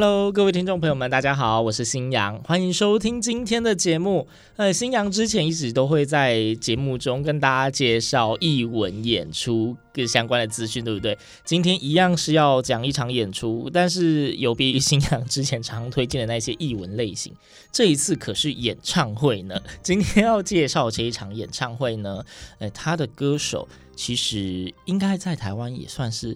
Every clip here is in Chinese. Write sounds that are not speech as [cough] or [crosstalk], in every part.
Hello，各位听众朋友们，大家好，我是新阳，欢迎收听今天的节目。呃，新阳之前一直都会在节目中跟大家介绍艺文演出跟相关的资讯，对不对？今天一样是要讲一场演出，但是有别于新阳之前常推荐的那些艺文类型，这一次可是演唱会呢。[laughs] 今天要介绍这一场演唱会呢，呃，他的歌手其实应该在台湾也算是。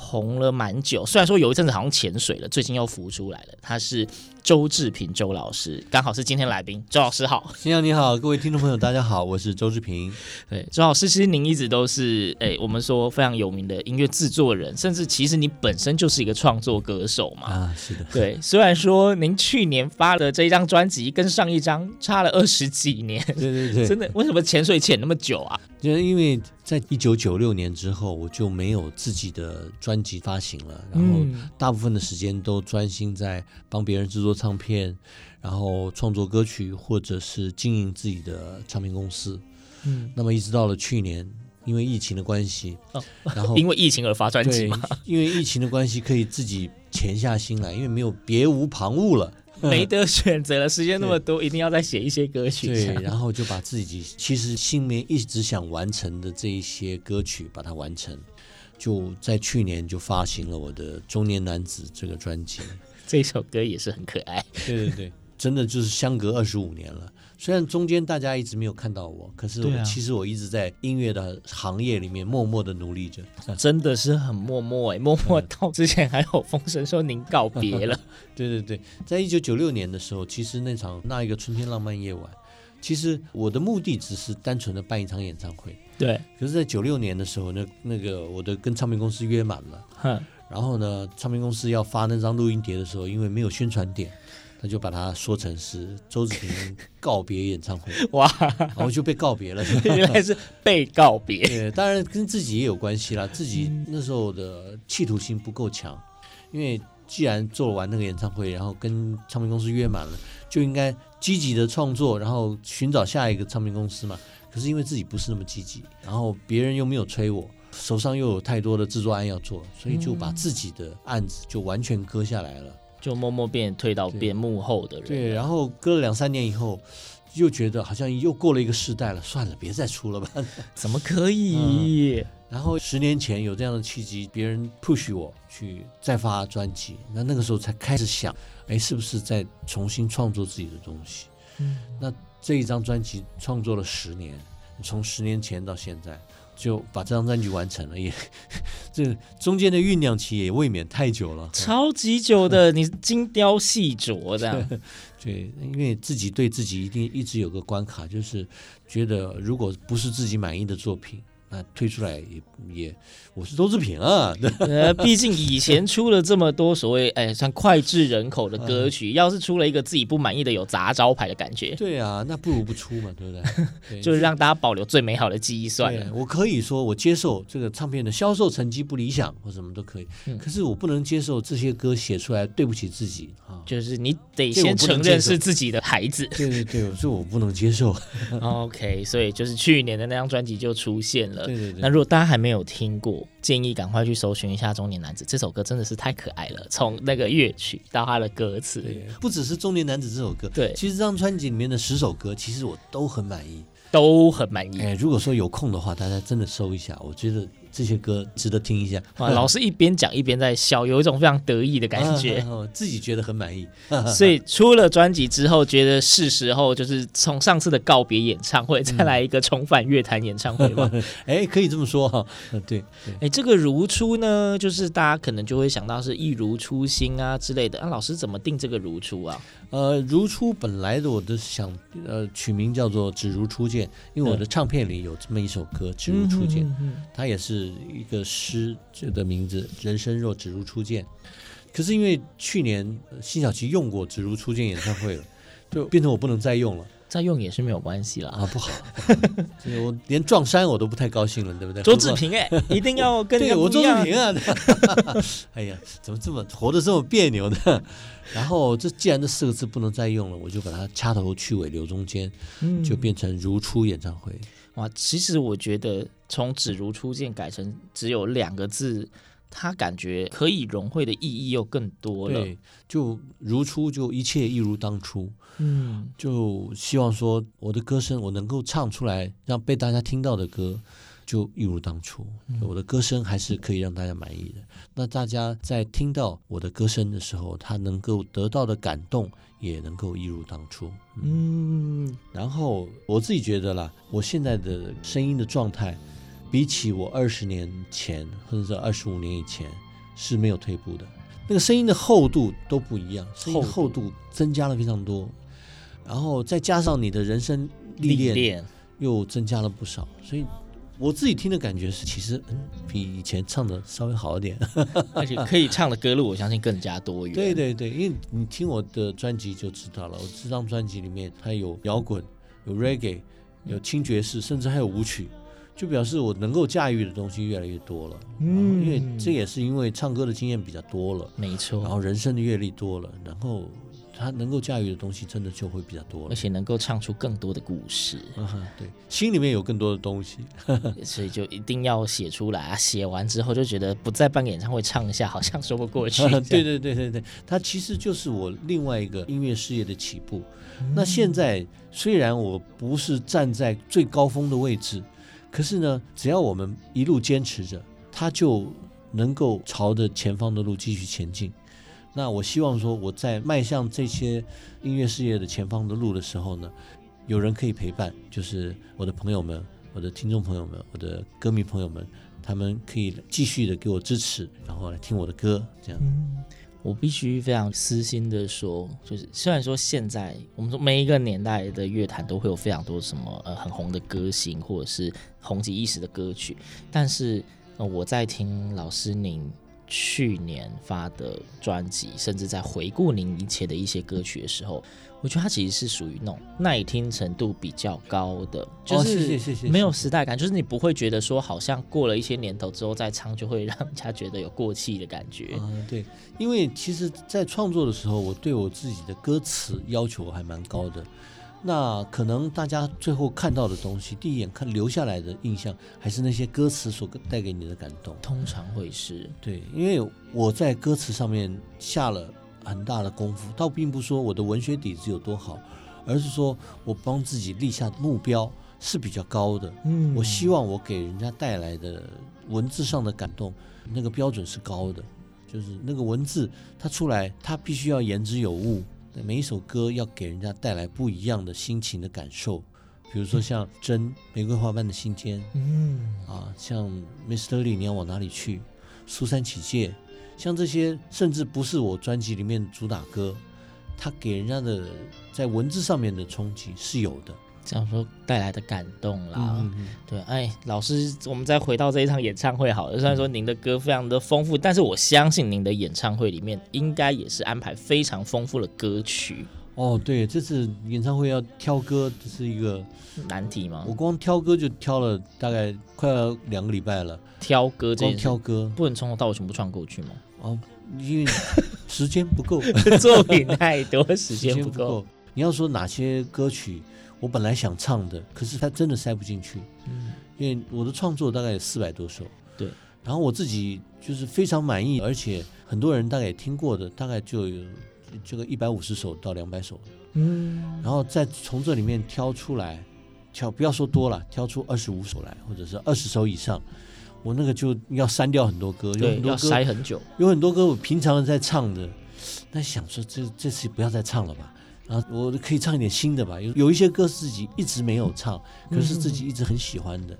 红了蛮久，虽然说有一阵子好像潜水了，最近又浮出来了。它是周志平周老师，刚好是今天来宾。周老师好，先生你好，各位听众朋友大家好，我是周志平。[laughs] 对，周老师，其实您一直都是诶、欸，我们说非常有名的音乐制作人，甚至其实你本身就是一个创作歌手嘛。啊，是的，对。虽然说您去年发的这一张专辑跟上一张差了二十几年，[laughs] 对对对，真的，为什么潜水潜那么久啊？就是因为在一九九六年之后，我就没有自己的专辑发行了，然后大部分的时间都专心在帮别人制作唱片，然后创作歌曲，或者是经营自己的唱片公司。嗯，那么一直到了去年，因为疫情的关系，哦，然后 [laughs] 因为疫情而发专辑 [laughs] 因为疫情的关系，可以自己潜下心来，因为没有别无旁骛了。[laughs] 没得选择了，时间那么多，一定要再写一些歌曲。对，然后就把自己其实心里面一直想完成的这一些歌曲，把它完成。就在去年就发行了我的《中年男子》这个专辑。这首歌也是很可爱。对对对，[laughs] 真的就是相隔二十五年了。虽然中间大家一直没有看到我，可是其实我一直在音乐的行业里面默默的努力着。[laughs] 真的是很默默哎，默默到之前还有风声说您告别了。[laughs] 对对对，在一九九六年的时候，其实那场那一个春天浪漫夜晚，其实我的目的只是单纯的办一场演唱会。对。可是，在九六年的时候，那那个我的跟唱片公司约满了，哼，然后呢，唱片公司要发那张录音碟的时候，因为没有宣传点。他就把它说成是周志平告别演唱会，[laughs] 哇，然后就被告别了，[laughs] 原来是被告别。[laughs] 对，当然跟自己也有关系啦，自己那时候的企图心不够强，因为既然做完那个演唱会，然后跟唱片公司约满了，就应该积极的创作，然后寻找下一个唱片公司嘛。可是因为自己不是那么积极，然后别人又没有催我，手上又有太多的制作案要做，所以就把自己的案子就完全割下来了。就默默变退到变幕后的人，对，然后隔了两三年以后，又觉得好像又过了一个世代了，算了，别再出了吧。[laughs] 怎么可以？[laughs] 嗯、然后十年前有这样的契机，别人 push 我去再发专辑，那那个时候才开始想，哎，是不是再重新创作自己的东西？嗯，那这一张专辑创作了十年，从十年前到现在。就把这张专辑完成了，也 [laughs] 这中间的酝酿期也未免太久了，[laughs] 超级久的，你精雕细琢这样。[laughs] 对，因为自己对自己一定一直有个关卡，就是觉得如果不是自己满意的作品。那推出来也也，我是周志平啊。[laughs] 呃，毕竟以前出了这么多所谓哎，像脍炙人口的歌曲，要是出了一个自己不满意的有砸招牌的感觉，对啊，那不如不出嘛，对不对？[laughs] 对就是让大家保留最美好的记忆算了。我可以说我接受这个唱片的销售成绩不理想或什么都可以，嗯、可是我不能接受这些歌写出来对不起自己啊。就是你得先承认是自己的孩子。对对对，这我不能接受。OK，所以就是去年的那张专辑就出现了。对对对，那如果大家还没有听过，建议赶快去搜寻一下《中年男子》这首歌，真的是太可爱了。从那个乐曲到他的歌词，不只是《中年男子》这首歌，对，其实这张专辑里面的十首歌，其实我都很满意，都很满意。哎，如果说有空的话，大家真的搜一下，我觉得这些歌值得听一下。哇，老师一边讲一边在笑，有一种非常得意的感觉，[laughs] 自己觉得很满意。[laughs] 所以出了专辑之后，觉得是时候就是从上次的告别演唱会，再来一个重返乐坛演唱会吧。[laughs] 哎，可以这么说哈。对，哎，这个如初呢，就是大家可能就会想到是一如初心啊之类的。啊，老师怎么定这个如初啊？呃，如初本来的我都想呃取名叫做只如初见，因为我的唱片里有这么一首歌《只如初见》，它也是一个诗的名字，“人生若只如初见”。可是因为去年辛晓琪用过《只如初见》演唱会了，[laughs] 就变成我不能再用了。再用也是没有关系了。啊，不好，[laughs] 不好我连撞衫我都不太高兴了，对不对？[laughs] 周志平哎，一定要跟对我周志平啊！哎呀，怎么这么活得这么别扭呢？然后这既然这四个字不能再用了，我就把它掐头去尾留中间，就变成如初演唱会。哇，其实我觉得从只如初见改成只有两个字，它感觉可以融汇的意义又更多了。对，就如初，就一切一如当初。嗯，就希望说我的歌声我能够唱出来，让被大家听到的歌。就一如当初，我的歌声还是可以让大家满意的。那大家在听到我的歌声的时候，他能够得到的感动也能够一如当初。嗯，然后我自己觉得啦，我现在的声音的状态，比起我二十年前或者是二十五年以前是没有退步的。那个声音的厚度都不一样，声音的厚度增加了非常多。然后再加上你的人生历练又增加了不少，所以。我自己听的感觉是，其实嗯，比以前唱的稍微好一点，[laughs] 而且可以唱的歌路，我相信更加多元。对对对，因为你听我的专辑就知道了，我这张专辑里面它有摇滚，有 reggae，有轻爵士，甚至还有舞曲，就表示我能够驾驭的东西越来越多了。嗯，因为这也是因为唱歌的经验比较多了，没错，然后人生的阅历多了，然后。他能够驾驭的东西真的就会比较多了，而且能够唱出更多的故事。嗯，对，心里面有更多的东西，[laughs] 所以就一定要写出来啊！写完之后就觉得不再办个演唱会唱一下，好像说不过去。对对对对对，它其实就是我另外一个音乐事业的起步。嗯。那现在虽然我不是站在最高峰的位置，可是呢，只要我们一路坚持着，它就能够朝着前方的路继续前进。那我希望说，我在迈向这些音乐事业的前方的路的时候呢，有人可以陪伴，就是我的朋友们、我的听众朋友们、我的歌迷朋友们，他们可以继续的给我支持，然后来听我的歌，这样。我必须非常私心的说，就是虽然说现在我们说每一个年代的乐坛都会有非常多什么呃很红的歌星或者是红极一时的歌曲，但是我在听老师您。去年发的专辑，甚至在回顾您以前的一些歌曲的时候，我觉得它其实是属于那种耐听程度比较高的，就是没有时代感，就是你不会觉得说好像过了一些年头之后再唱就会让人家觉得有过气的感觉。嗯，对，因为其实，在创作的时候，我对我自己的歌词要求还蛮高的。那可能大家最后看到的东西，第一眼看留下来的印象，还是那些歌词所带给你的感动。通常会是对，因为我在歌词上面下了很大的功夫，倒并不说我的文学底子有多好，而是说我帮自己立下目标是比较高的。嗯，我希望我给人家带来的文字上的感动，那个标准是高的，就是那个文字它出来，它必须要言之有物。每一首歌要给人家带来不一样的心情的感受，比如说像《真》玫瑰花瓣的心间，嗯啊，像 Mr. Lee 你要往哪里去？苏三起解，像这些甚至不是我专辑里面的主打歌，它给人家的在文字上面的冲击是有的。这样说带来的感动啦，嗯嗯对，哎，老师，我们再回到这一场演唱会好了。虽然说您的歌非常的丰富，但是我相信您的演唱会里面应该也是安排非常丰富的歌曲。哦，对，这次演唱会要挑歌，这是一个难题吗？我光挑歌就挑了大概快要两个礼拜了。挑歌这，光挑歌不能从头到尾全部唱过去吗？哦，因为时间不够，[laughs] 作品太多，时间不够。你要说哪些歌曲？我本来想唱的，可是它真的塞不进去，嗯，因为我的创作大概有四百多首，对，然后我自己就是非常满意，而且很多人大概也听过的，大概就有这个一百五十首到两百首，嗯，然后再从这里面挑出来，挑不要说多了，挑出二十五首来，或者是二十首以上，我那个就要删掉很多歌，有很多歌筛很久。有很多歌我平常在唱的，那想说这这次不要再唱了吧，然后我可以唱一点新的吧。有有一些歌是自己一直没有唱，可是自己一直很喜欢的。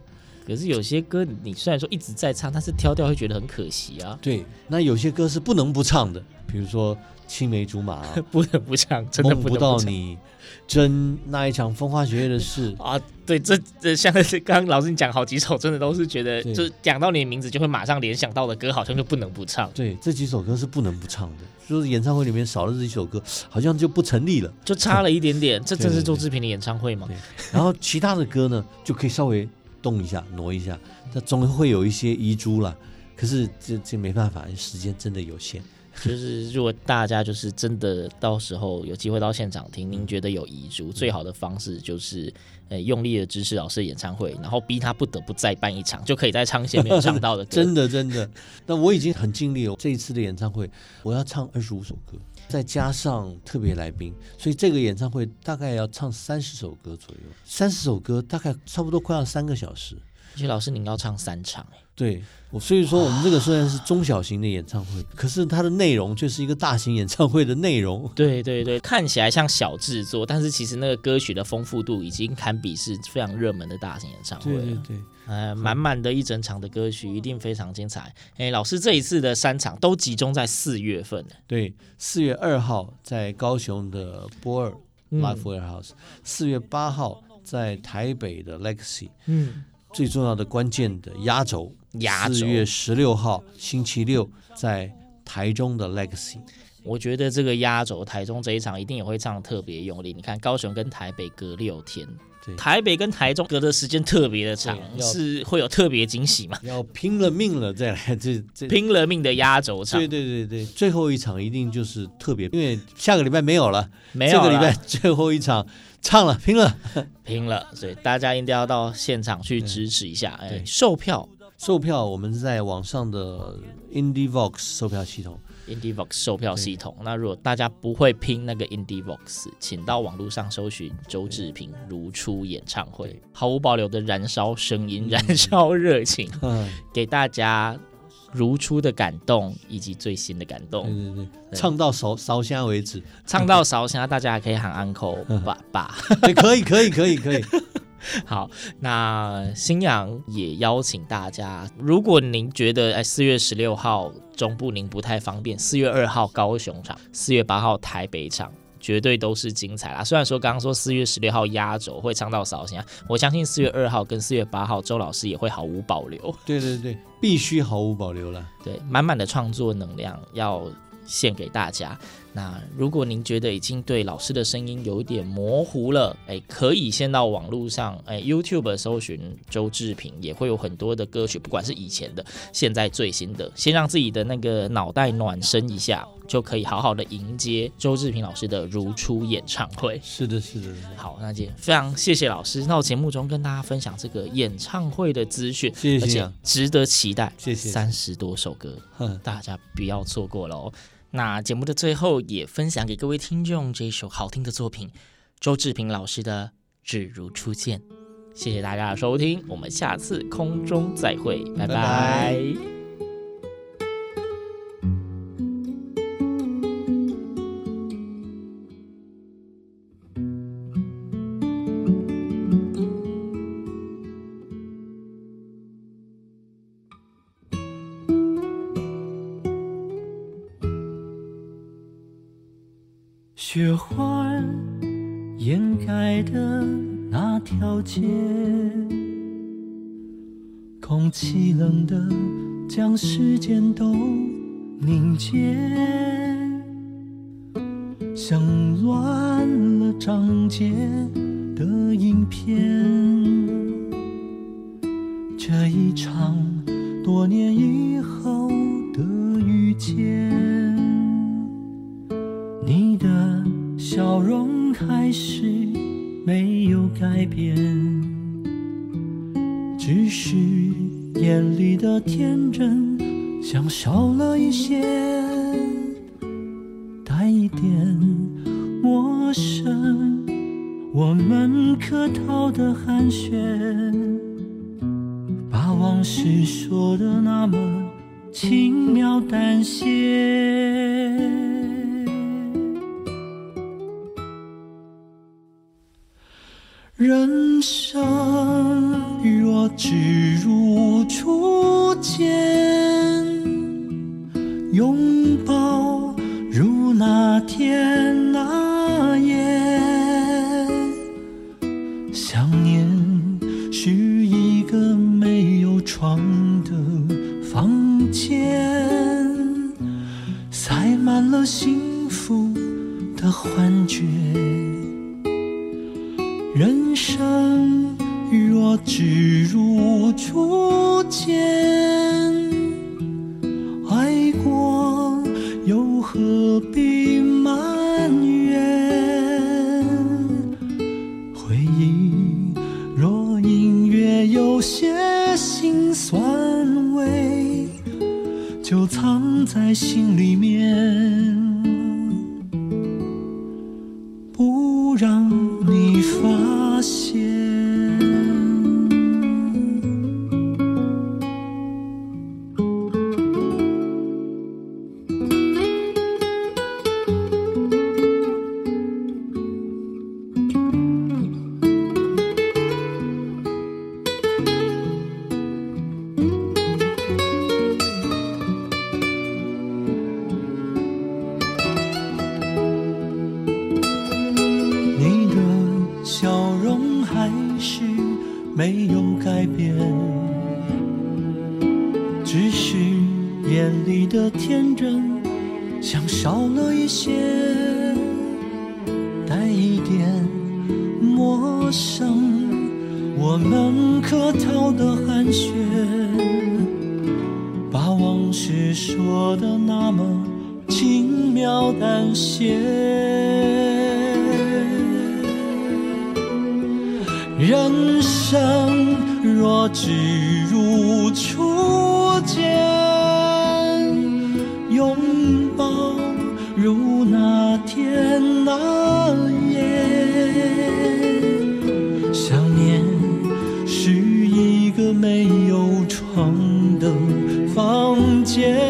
可是有些歌你虽然说一直在唱，但是挑掉会觉得很可惜啊。对，那有些歌是不能不唱的，比如说《青梅竹马》，[laughs] 不得不唱，真的梦不不能唱到你，真那一场风花雪月的事。[laughs] 啊。对，这这像是刚刚老师你讲好几首，真的都是觉得，就是讲到你的名字就会马上联想到的歌，好像就不能不唱，对，这几首歌是不能不唱的，就是演唱会里面少了这几首歌，好像就不成立了。就差了一点点。这正是周志平的演唱会嘛？然后其他的歌呢，就可以稍微动一下、挪一下，它总会有一些遗珠啦。可是这这没办法，时间真的有限。就是如果大家就是真的到时候有机会到现场听，您觉得有遗嘱，最好的方式就是，呃，用力的支持老师的演唱会，然后逼他不得不再办一场，就可以再唱一些没有唱到的歌。[laughs] 真的真的，那我已经很尽力了。这一次的演唱会，我要唱二十五首歌，再加上特别来宾，所以这个演唱会大概要唱三十首歌左右。三十首歌大概差不多快要三个小时。而且老师您要唱三场哎。对，我所以说我们这个虽然是中小型的演唱会，可是它的内容却是一个大型演唱会的内容。对对对，看起来像小制作，但是其实那个歌曲的丰富度已经堪比是非常热门的大型演唱会了。对对对，呃，满满的一整场的歌曲，一定非常精彩。哎，老师这一次的三场都集中在四月份。对，四月二号在高雄的波尔 Live Warehouse，四月八号在台北的 Legacy。嗯。最重要的关键的压轴，四月十六号星期六在台中的 Legacy。我觉得这个压轴台中这一场一定也会唱特别用力。你看高雄跟台北隔六天，台北跟台中隔的时间特别的长，是会有特别惊喜嘛？要拼了命了再来这这拼了命的压轴场。对对对对，最后一场一定就是特别，因为下个礼拜没有了，没有了，这个礼拜最后一场。唱了，拼了，[laughs] 拼了！所以大家一定要到现场去支持一下。哎，售票，售票，我们在网上的 IndieVox 售票系统，IndieVox 售票系统。那如果大家不会拼那个 IndieVox，请到网络上搜寻周志平如初演唱会，毫无保留的燃烧声音，燃烧热情，[laughs] 嗯，给大家。如初的感动以及最新的感动，对对对，唱到烧烧香为止，唱到烧香，大家还可以喊 uncle 爸爸，[laughs] 对，可以可以可以可以。[laughs] 好，那新阳也邀请大家，如果您觉得哎四月十六号中部您不太方便，四月二号高雄场，四月八号台北场。绝对都是精彩啦！虽然说刚刚说四月十六号压轴会唱到扫兴，我相信四月二号跟四月八号周老师也会毫无保留。对对对，必须毫无保留了。对，满满的创作能量要献给大家。那如果您觉得已经对老师的声音有一点模糊了，哎，可以先到网络上，哎，YouTube 搜寻周志平，也会有很多的歌曲，不管是以前的、现在最新的，先让自己的那个脑袋暖身一下，就可以好好的迎接周志平老师的如初演唱会。是的，是的。好，那今天非常谢谢老师到节目中跟大家分享这个演唱会的资讯，谢谢，而且值得期待。谢谢，三十多首歌，大家不要错过了哦。那节目的最后也分享给各位听众这一首好听的作品，周志平老师的《只如初见》。谢谢大家的收听，我们下次空中再会，拜拜。雪花掩盖的那条街，空气冷的将时间都凝结，像乱了章节的影片。这一场多年以后的遇见。笑容还是没有改变，只是眼里的天真像少了一些，带一点陌生。我们客套的寒暄，把往事说的那么轻描淡写。人生若只如初见，拥抱只如初陌生。我们客套的寒暄，把往事说得那么轻描淡写。人生若只如初见，拥抱如那天那床的房间，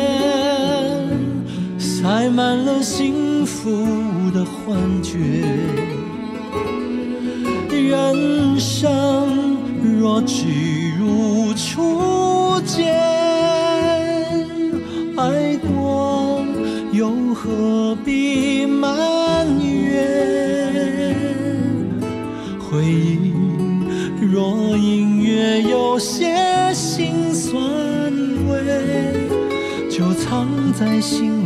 塞满了幸福的幻觉。人生若只如初见，爱过又何必埋怨？回忆若隐约有些在心